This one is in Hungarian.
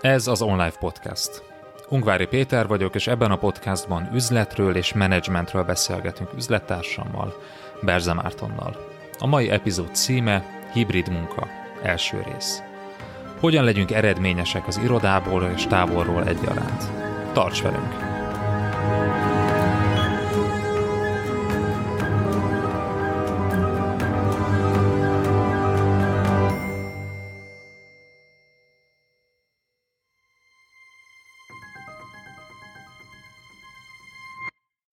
Ez az Online Podcast. Ungvári Péter vagyok, és ebben a podcastban üzletről és menedzsmentről beszélgetünk üzlettársammal, Berze Mártonnal. A mai epizód címe Hibrid munka, első rész. Hogyan legyünk eredményesek az irodából és távolról egyaránt? Tarts velünk!